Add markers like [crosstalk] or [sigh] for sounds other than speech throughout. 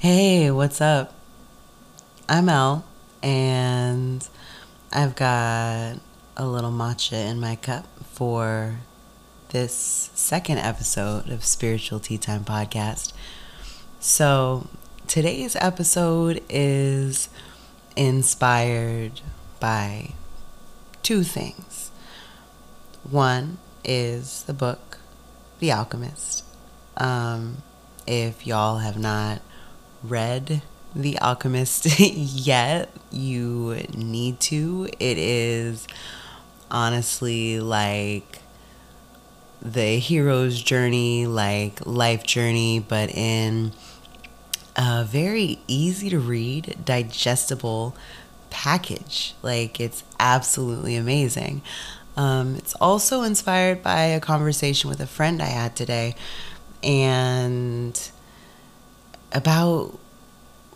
Hey, what's up? I'm Elle, and I've got a little matcha in my cup for this second episode of Spiritual Tea Time Podcast. So, today's episode is inspired by two things. One is the book, The Alchemist. Um, if y'all have not read The Alchemist [laughs] yet, you need to. It is honestly like the hero's journey, like life journey, but in a very easy to read, digestible package. Like it's absolutely amazing. Um, it's also inspired by a conversation with a friend I had today and about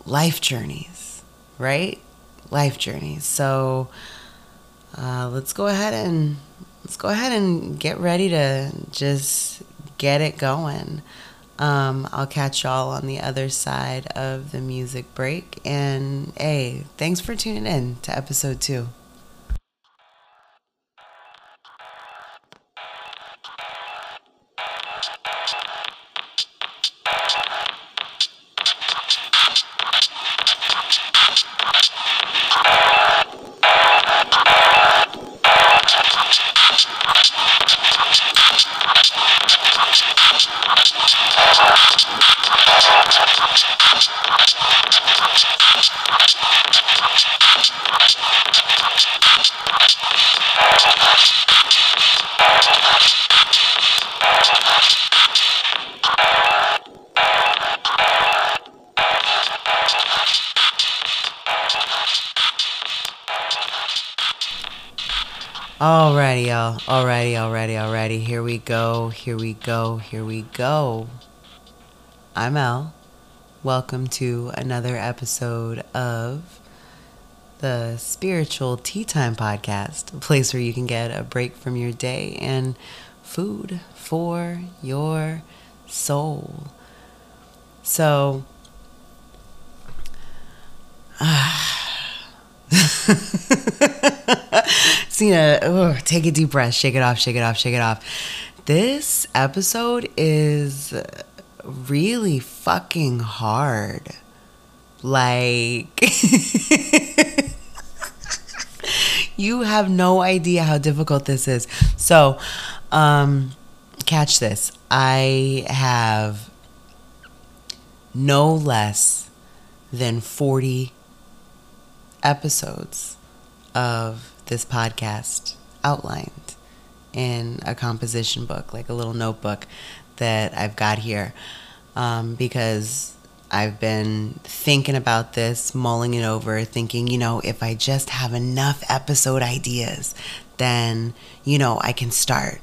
life journeys, right? Life journeys. So uh, let's go ahead and let's go ahead and get ready to just get it going. Um, I'll catch y'all on the other side of the music break. And hey, thanks for tuning in to episode two. Alrighty, y'all. Alrighty, alrighty, alrighty. Here we go. Here we go. Here we go. I'm Al. Welcome to another episode of the Spiritual Tea Time Podcast, a place where you can get a break from your day and food for your soul. So, ah. [laughs] Cena, ugh, oh, take a deep breath, shake it off, shake it off, shake it off. This episode is really fucking hard. Like, [laughs] you have no idea how difficult this is. So, um, catch this. I have no less than 40 episodes of this podcast outlined in a composition book, like a little notebook that I've got here, um, because I've been thinking about this, mulling it over, thinking, you know, if I just have enough episode ideas, then, you know, I can start.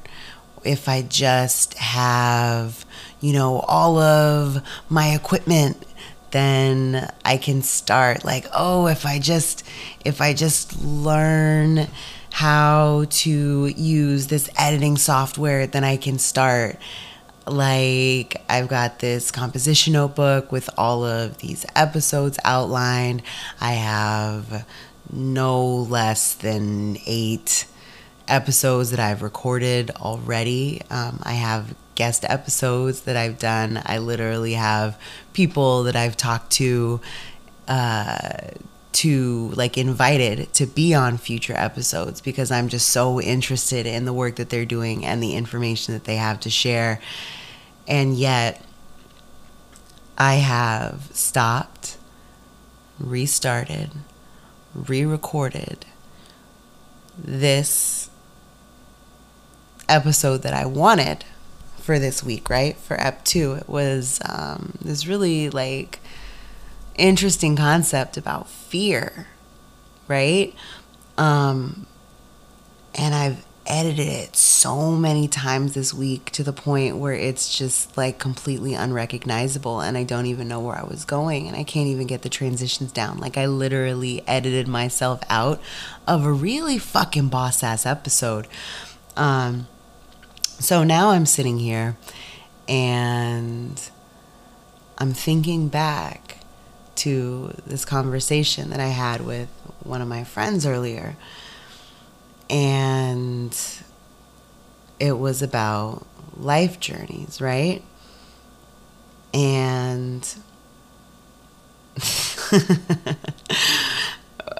If I just have, you know, all of my equipment then I can start like, oh, if I just if I just learn how to use this editing software, then I can start like I've got this composition notebook with all of these episodes outlined. I have no less than 8 episodes that I've recorded already. Um, I have guest episodes that I've done. I literally have people that I've talked to uh, to like invited to be on future episodes because I'm just so interested in the work that they're doing and the information that they have to share. And yet, I have stopped, restarted, re recorded this episode that I wanted for this week, right? For Ep 2, it was um, this really like interesting concept about fear, right? Um, and I've edited it so many times this week to the point where it's just like completely unrecognizable and I don't even know where I was going and I can't even get the transitions down. Like I literally edited myself out of a really fucking boss ass episode. Um, so now I'm sitting here and I'm thinking back to this conversation that I had with one of my friends earlier. And it was about life journeys, right? And [laughs]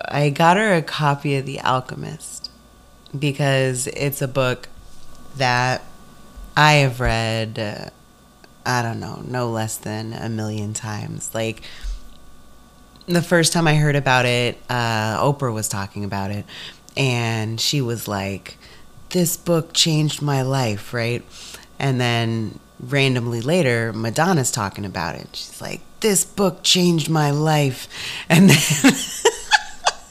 I got her a copy of The Alchemist because it's a book that I have read, uh, I don't know, no less than a million times. Like, the first time I heard about it, uh, Oprah was talking about it, and she was like, This book changed my life, right? And then randomly later, Madonna's talking about it. She's like, This book changed my life. [laughs] And then.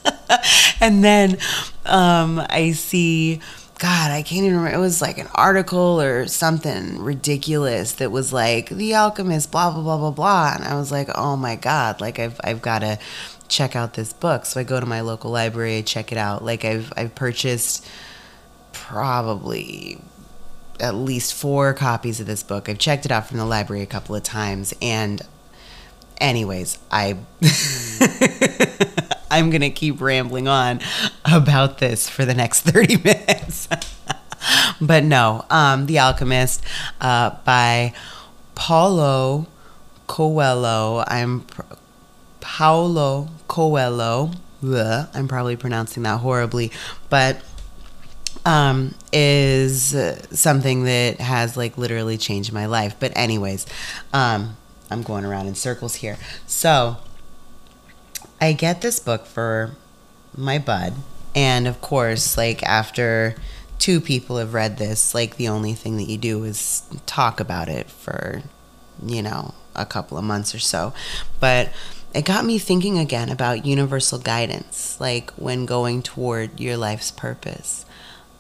[laughs] and then um, I see God, I can't even remember. It was like an article or something ridiculous that was like The Alchemist, blah blah blah blah blah, and I was like, oh my God, like I've I've got to check out this book. So I go to my local library, check it out. Like I've I've purchased probably at least four copies of this book. I've checked it out from the library a couple of times, and anyways, I. [laughs] [laughs] I'm going to keep rambling on about this for the next [laughs] 30 minutes. but no, um, The Alchemist uh, by Paulo Coelho. I'm Paulo Coelho. I'm probably pronouncing that horribly, but um, is something that has like literally changed my life. But anyways, um, I'm going around in circles here. So I get this book for my bud. And of course, like after two people have read this, like the only thing that you do is talk about it for, you know, a couple of months or so. But it got me thinking again about universal guidance, like when going toward your life's purpose.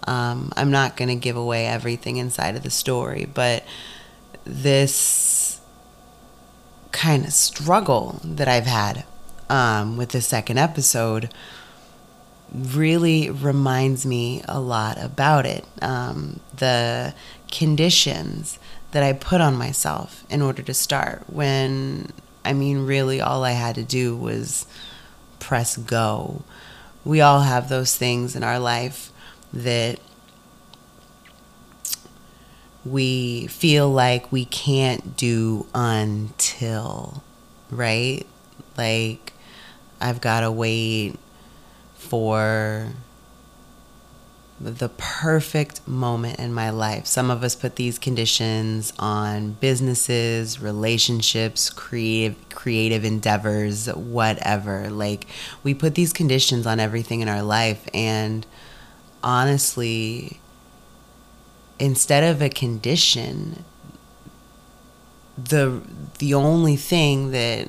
Um, I'm not going to give away everything inside of the story, but this kind of struggle that I've had um, with the second episode really reminds me a lot about it. Um, the conditions that I put on myself in order to start when, I mean, really all I had to do was press go. We all have those things in our life that we feel like we can't do until, right? Like, I've got to wait for the perfect moment in my life. Some of us put these conditions on businesses, relationships, creative creative endeavors, whatever. Like we put these conditions on everything in our life and honestly instead of a condition the the only thing that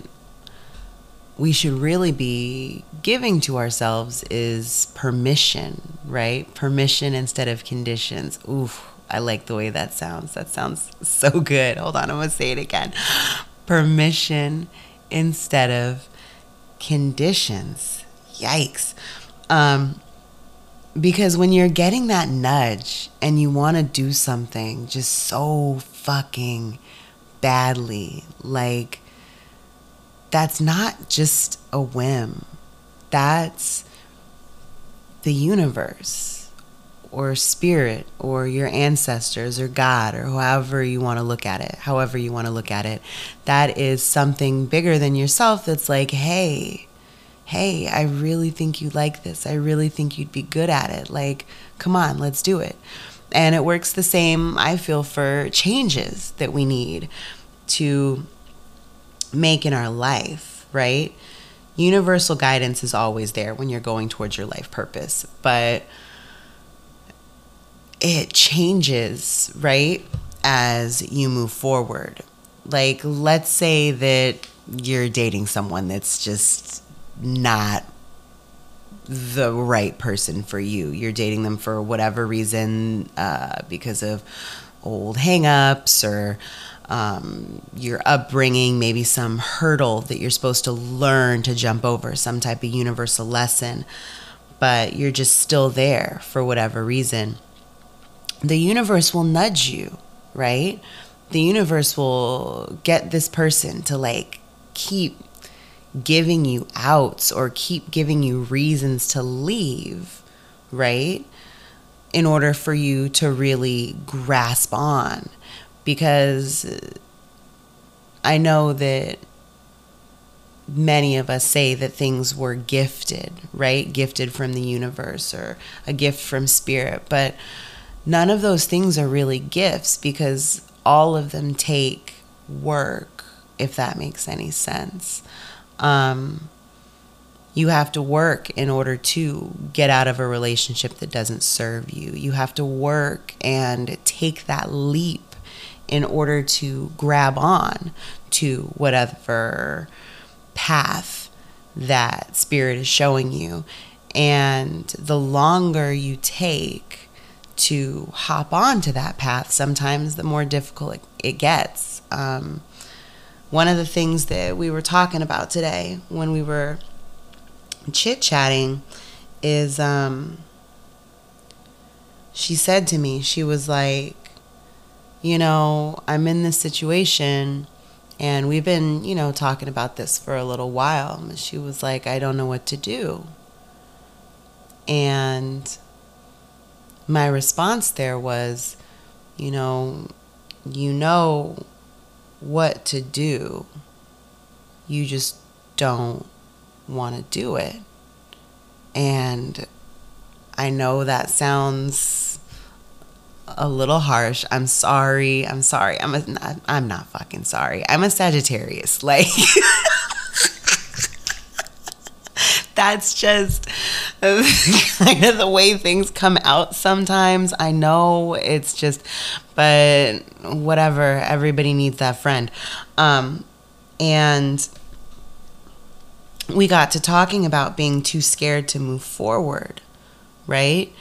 we should really be giving to ourselves is permission, right? Permission instead of conditions. Oof, I like the way that sounds. That sounds so good. Hold on, I'm going to say it again. Permission instead of conditions. Yikes. Um, because when you're getting that nudge and you want to do something just so fucking badly, like that's not just a whim. That's the universe or spirit or your ancestors or God or however you want to look at it, however you want to look at it. That is something bigger than yourself that's like, hey, hey, I really think you like this. I really think you'd be good at it. Like, come on, let's do it. And it works the same, I feel, for changes that we need to make in our life, right? Universal guidance is always there when you're going towards your life purpose, but it changes, right? As you move forward. Like, let's say that you're dating someone that's just not the right person for you. You're dating them for whatever reason, uh, because of old hangups or um, your upbringing, maybe some hurdle that you're supposed to learn to jump over, some type of universal lesson, but you're just still there for whatever reason. The universe will nudge you, right? The universe will get this person to like keep giving you outs or keep giving you reasons to leave, right? In order for you to really grasp on. Because I know that many of us say that things were gifted, right? Gifted from the universe or a gift from spirit. But none of those things are really gifts because all of them take work, if that makes any sense. Um, you have to work in order to get out of a relationship that doesn't serve you. You have to work and take that leap in order to grab on to whatever path that spirit is showing you. And the longer you take to hop onto that path, sometimes the more difficult it gets. Um, one of the things that we were talking about today when we were chit chatting is um, she said to me, she was like, you know, I'm in this situation and we've been, you know, talking about this for a little while. And she was like, I don't know what to do. And my response there was, you know, you know what to do. You just don't want to do it. And I know that sounds a little harsh. I'm sorry. I'm sorry. I'm a, I'm not fucking sorry. I'm a Sagittarius. [laughs] Like that's just [laughs] kind of the way things come out sometimes. I know it's just, but whatever. Everybody needs that friend. Um, and we got to talking about being too scared to move forward, right?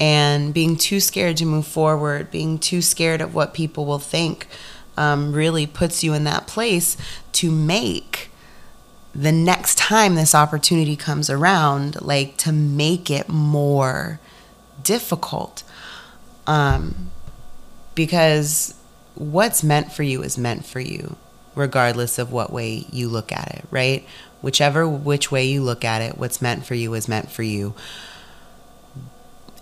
And being too scared to move forward, being too scared of what people will think, um, really puts you in that place to make the next time this opportunity comes around, like to make it more difficult. Um, because what's meant for you is meant for you, regardless of what way you look at it, right? Whichever which way you look at it, what's meant for you is meant for you.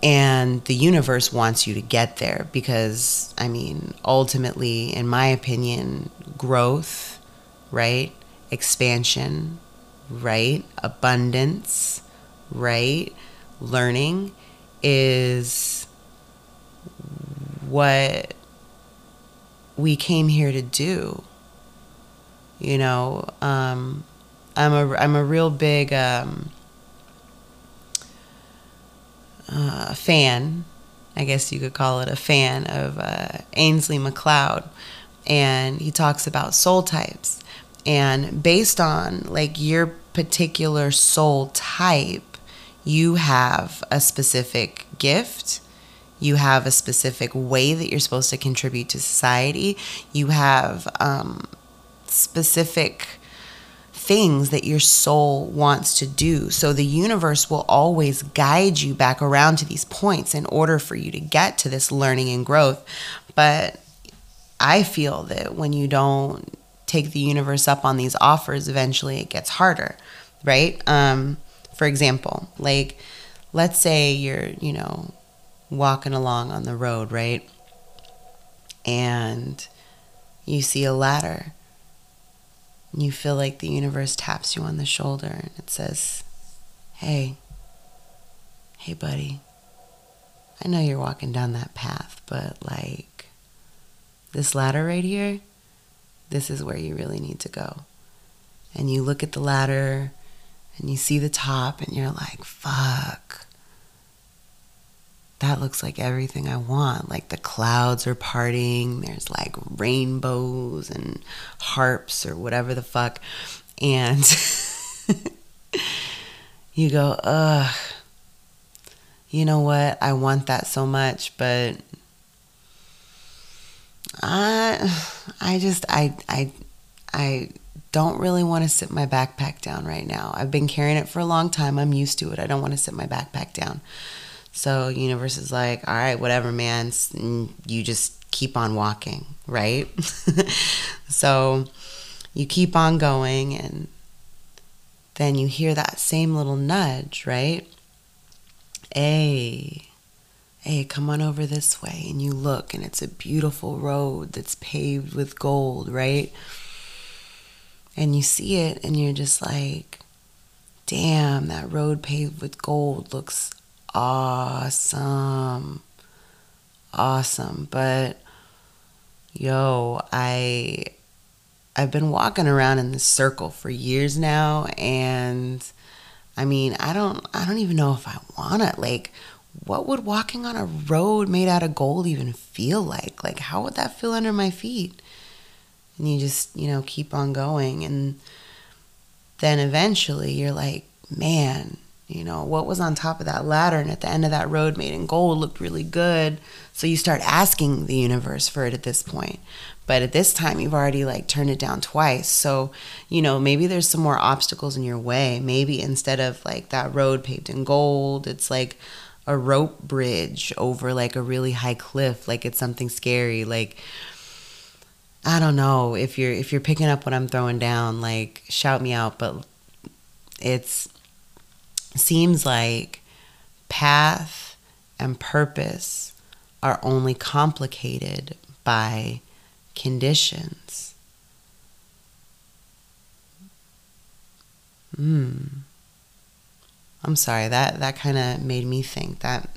And the universe wants you to get there because, I mean, ultimately, in my opinion, growth, right? expansion, right? Abundance, right? Learning is what we came here to do. You know, um, I'm a I'm a real big um, uh, fan, I guess you could call it a fan of uh, Ainslie MacLeod, and he talks about soul types and based on like your particular soul type, you have a specific gift. You have a specific way that you're supposed to contribute to society. You have um, specific things that your soul wants to do. So the universe will always guide you back around to these points in order for you to get to this learning and growth. But I feel that when you don't take the universe up on these offers, eventually it gets harder, right? Um, for example, like let's say you're, you know, walking along on the road, right? And you see a ladder. You feel like the universe taps you on the shoulder and it says, Hey, hey, buddy, I know you're walking down that path, but like this ladder right here, this is where you really need to go. And you look at the ladder and you see the top and you're like, fuck. That looks like everything I want. Like the clouds are parting, there's like rainbows and harps or whatever the fuck. And [laughs] you go, ugh, you know what? I want that so much, but I, I just, I, I, I don't really want to sit my backpack down right now. I've been carrying it for a long time. I'm used to it. I don't want to sit my backpack down. So universe is like, all right, whatever, man. You just keep on walking, right? [laughs] so you keep on going, and then you hear that same little nudge, right? Hey, hey, come on over this way. And you look, and it's a beautiful road that's paved with gold, right? And you see it, and you're just like, damn, that road paved with gold looks awesome. Awesome. But yo, I I've been walking around in this circle for years now and I mean, I don't I don't even know if I want it. like what would walking on a road made out of gold even feel like? Like how would that feel under my feet? And you just, you know, keep on going and then eventually you're like, man, you know, what was on top of that ladder and at the end of that road made in gold looked really good. So you start asking the universe for it at this point. But at this time, you've already like turned it down twice. So, you know, maybe there's some more obstacles in your way. Maybe instead of like that road paved in gold, it's like a rope bridge over like a really high cliff. Like it's something scary. Like, I don't know if you're if you're picking up what I'm throwing down, like shout me out, but it's seems like path and purpose are only complicated by conditions. Hmm. I'm sorry, that, that kind of made me think that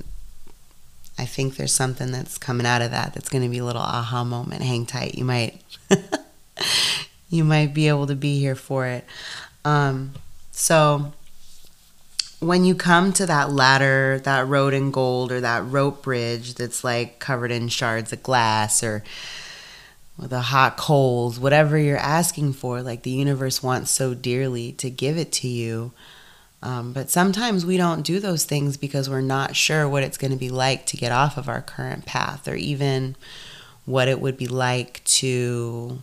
I think there's something that's coming out of that that's going to be a little aha moment. Hang tight. You might [laughs] you might be able to be here for it. Um, so when you come to that ladder, that road in gold, or that rope bridge that's like covered in shards of glass or the hot coals, whatever you're asking for, like the universe wants so dearly to give it to you. Um, but sometimes we don't do those things because we're not sure what it's going to be like to get off of our current path or even what it would be like to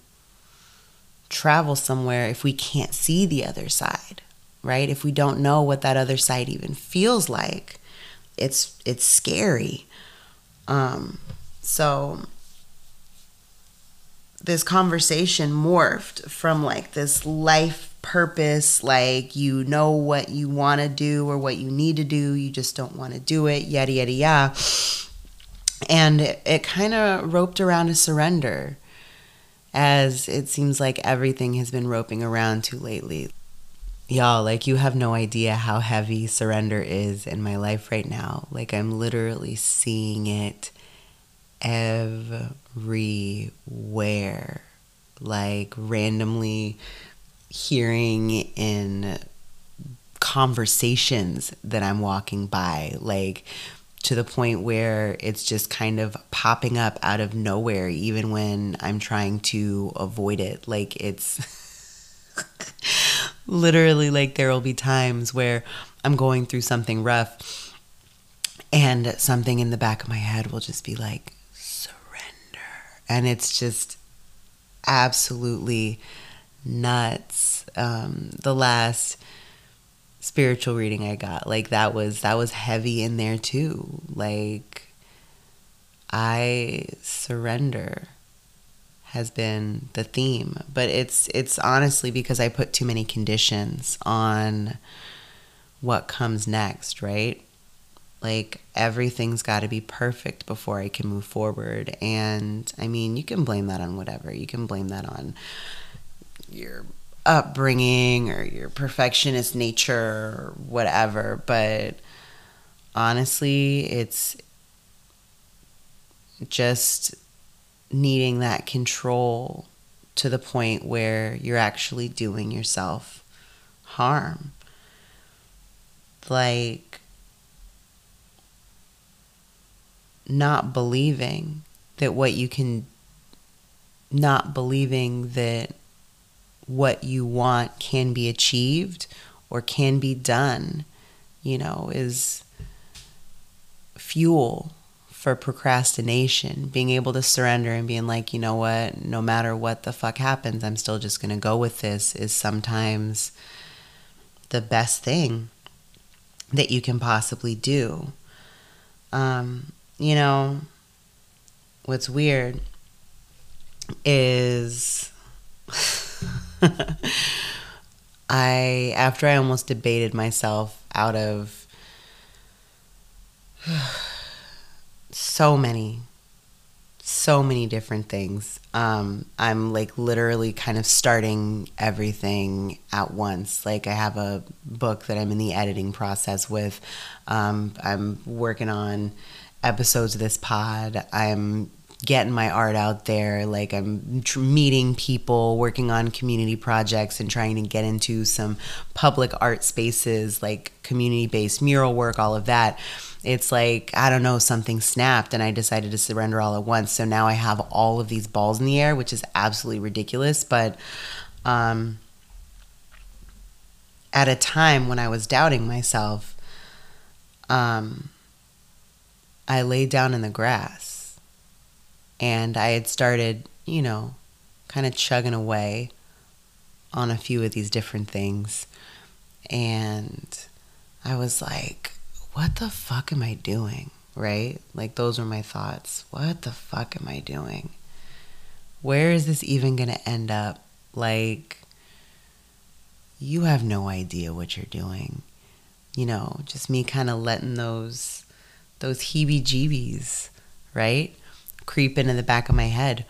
travel somewhere if we can't see the other side right? If we don't know what that other side even feels like, it's it's scary. Um, so this conversation morphed from like this life purpose, like you know what you want to do or what you need to do, you just don't want to do it, yada yada yada. And it, it kind of roped around a surrender, as it seems like everything has been roping around to lately. Y'all, like, you have no idea how heavy surrender is in my life right now. Like, I'm literally seeing it everywhere. Like, randomly hearing in conversations that I'm walking by. Like, to the point where it's just kind of popping up out of nowhere, even when I'm trying to avoid it. Like, it's. [laughs] literally like there will be times where I'm going through something rough and something in the back of my head will just be like surrender. And it's just absolutely nuts. Um, the last spiritual reading I got like that was that was heavy in there too. Like I surrender has been the theme, but it's it's honestly because I put too many conditions on what comes next, right? Like everything's got to be perfect before I can move forward. And I mean, you can blame that on whatever. You can blame that on your upbringing or your perfectionist nature or whatever, but honestly, it's just needing that control to the point where you're actually doing yourself harm. Like not believing that what you can, not believing that what you want can be achieved or can be done, you know, is fuel for procrastination, being able to surrender and being like, you know what, no matter what the fuck happens, I'm still just going to go with this is sometimes the best thing that you can possibly do. Um, you know, what's weird is [laughs] I, after I almost debated myself out of [sighs] so many, so many different things, um, I'm like literally kind of starting everything at once. Like, I have a book that I'm in the editing process with, um, I'm working on episodes of this pod. I'm getting my art out there. Like I'm tr- meeting people, working on community projects, and trying to get into some public art spaces, like community based mural work, all of that. It's like, I don't know, something snapped and I decided to surrender all at once. So now I have all of these balls in the air, which is absolutely ridiculous. But um, at a time when I was doubting myself, um, I lay down in the grass and I had started, you know, kind of chugging away on a few of these different things. And I was like, what the fuck am I doing? Right? Like, those were my thoughts. What the fuck am I doing? Where is this even going to end up? Like, you have no idea what you're doing. You know, just me kind of letting those those heebie jeebies, right? Creep into the back of my head.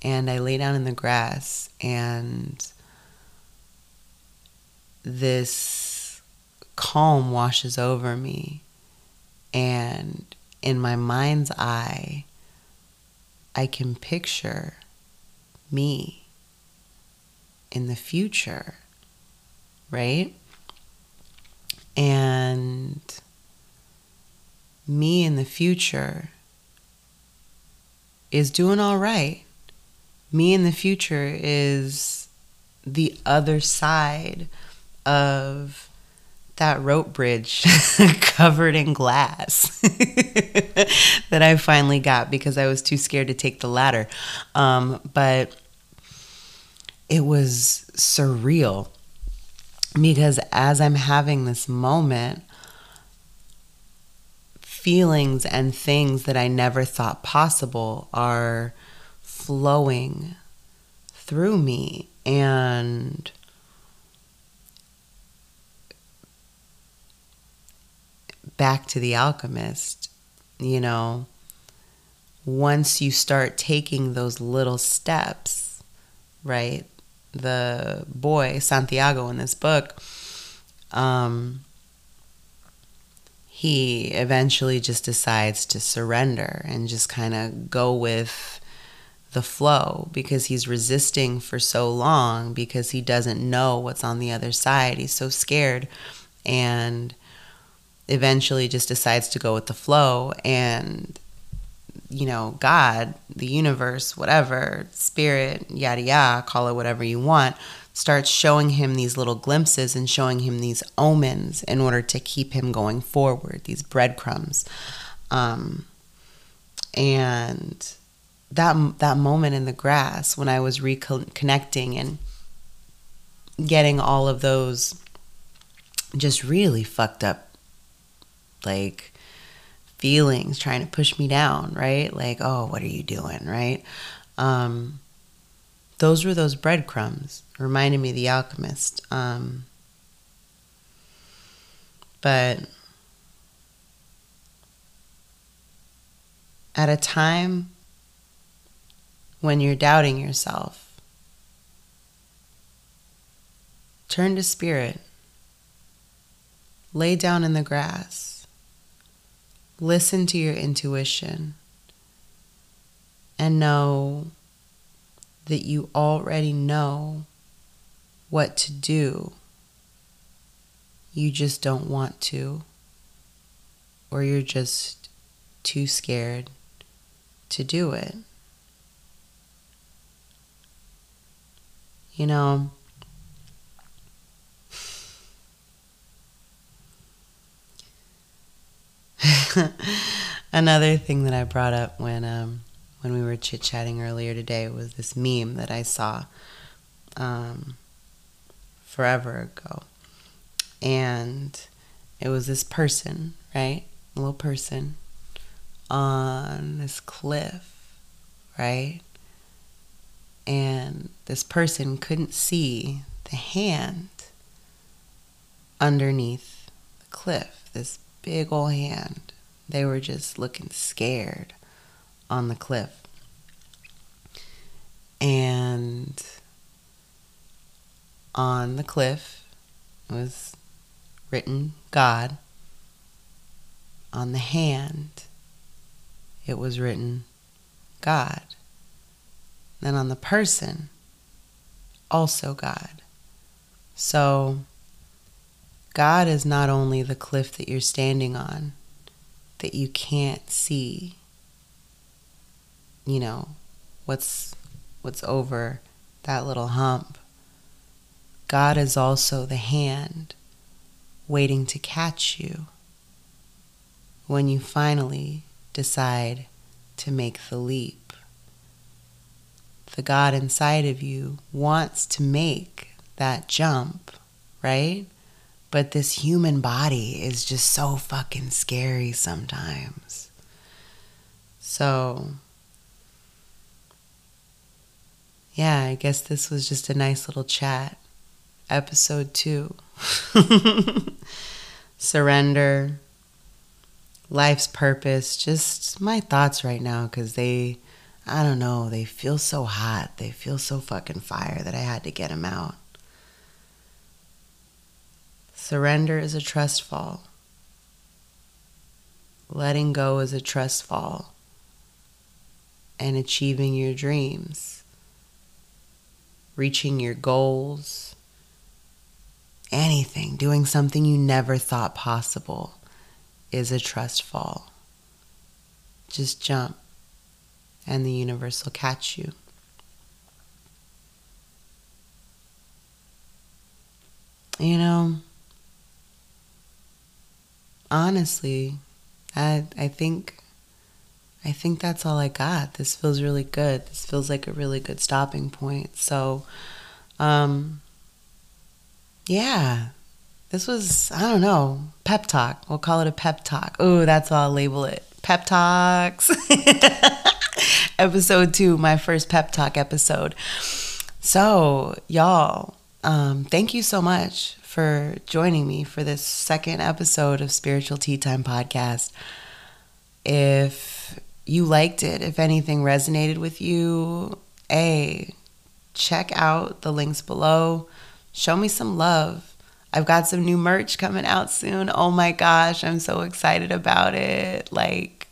And I lay down in the grass, and this calm washes over me. And in my mind's eye, I can picture me in the future, right? And me in the future is doing all right. Me in the future is the other side of that rope bridge [laughs] covered in glass [laughs] that I finally got because I was too scared to take the ladder. Um, but it was surreal because as I'm having this moment, feelings and things that I never thought possible are flowing through me. And back to the alchemist, you know, once you start taking those little steps, right? The boy, Santiago, in this book, um, he eventually just decides to surrender and just kind of go with the flow because he's resisting for so long because he doesn't know what's on the other side. He's so scared and eventually just decides to go with the flow and you know, God, the universe, whatever, spirit, yada yada, call it whatever you want, starts showing him these little glimpses and showing him these omens in order to keep him going forward, these breadcrumbs. Um, and that that moment in the grass when I was reconnecting and getting all of those just really fucked up like feelings trying to push me down, right? Like, oh, what are you doing, right? Um, those were those breadcrumbs. Reminded me of the alchemist. Um, but at a time when you're doubting yourself, turn to spirit. Lay down in the grass. Listen to your intuition and know that you already know what to do. You just don't want to, or you're just too scared to do it. You know, [laughs] another thing that I brought up when um, when we were chit chatting earlier today was this meme that I saw um, forever ago. And it was this person, right? A little person on this cliff, right? And this person couldn't see the hand underneath the cliff, this big old hand. They were just looking scared on the cliff. And on the cliff was written God. On the hand, it was written God. Then on the person, also God. So, God is not only the cliff that you're standing on that you can't see, you know, what's what's over that little hump. God is also the hand waiting to catch you when you finally decide to make the leap. The God inside of you wants to make that jump, right? But this human body is just so fucking scary sometimes. So, yeah, I guess this was just a nice little chat. Episode two [laughs] Surrender, life's purpose, just my thoughts right now because they, I don't know, they feel so hot. They feel so fucking fire that I had to get them out. Surrender is a trust fall. Letting go is a trust fall. And achieving your dreams, reaching your goals, anything, doing something you never thought possible is a trust fall. Just jump, and the universe will catch you. You know, honestly, I I think I think that's all I got. This feels really good. This feels like a really good stopping point. So, um, yeah, this was I don't know pep talk. We'll call it a pep talk. Oh, that's all I'll label it. Pep talks. [laughs] episode two, my first pep talk episode. So, y'all, um, thank you so much for joining me for this second episode of Spiritual Tea Time Podcast. If you liked it, if anything resonated with you, A, check out the links below. Show me some love. I've got some new merch coming out soon. Oh my gosh, I'm so excited about it. Like,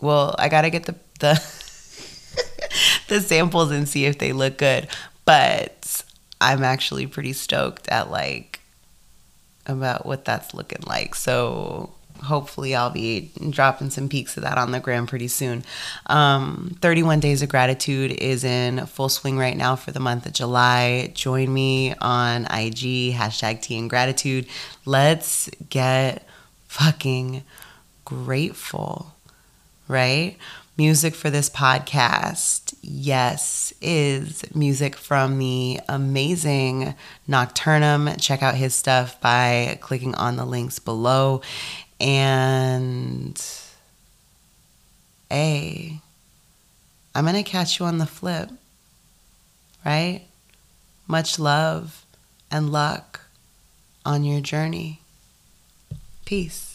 well, I gotta get the the [laughs] the samples and see if they look good. But I'm actually pretty stoked at like about what that's looking like. So hopefully I'll be dropping some peeks of that on the gram pretty soon. Um, 31 Days of Gratitude is in full swing right now for the month of July. Join me on IG, hashtag tea and gratitude. Let's get fucking grateful, right? Music for this podcast, yes, is music from the amazing Nocturnum. Check out his stuff by clicking on the links below. And A, I'm going to catch you on the flip, right? Much love and luck on your journey. Peace.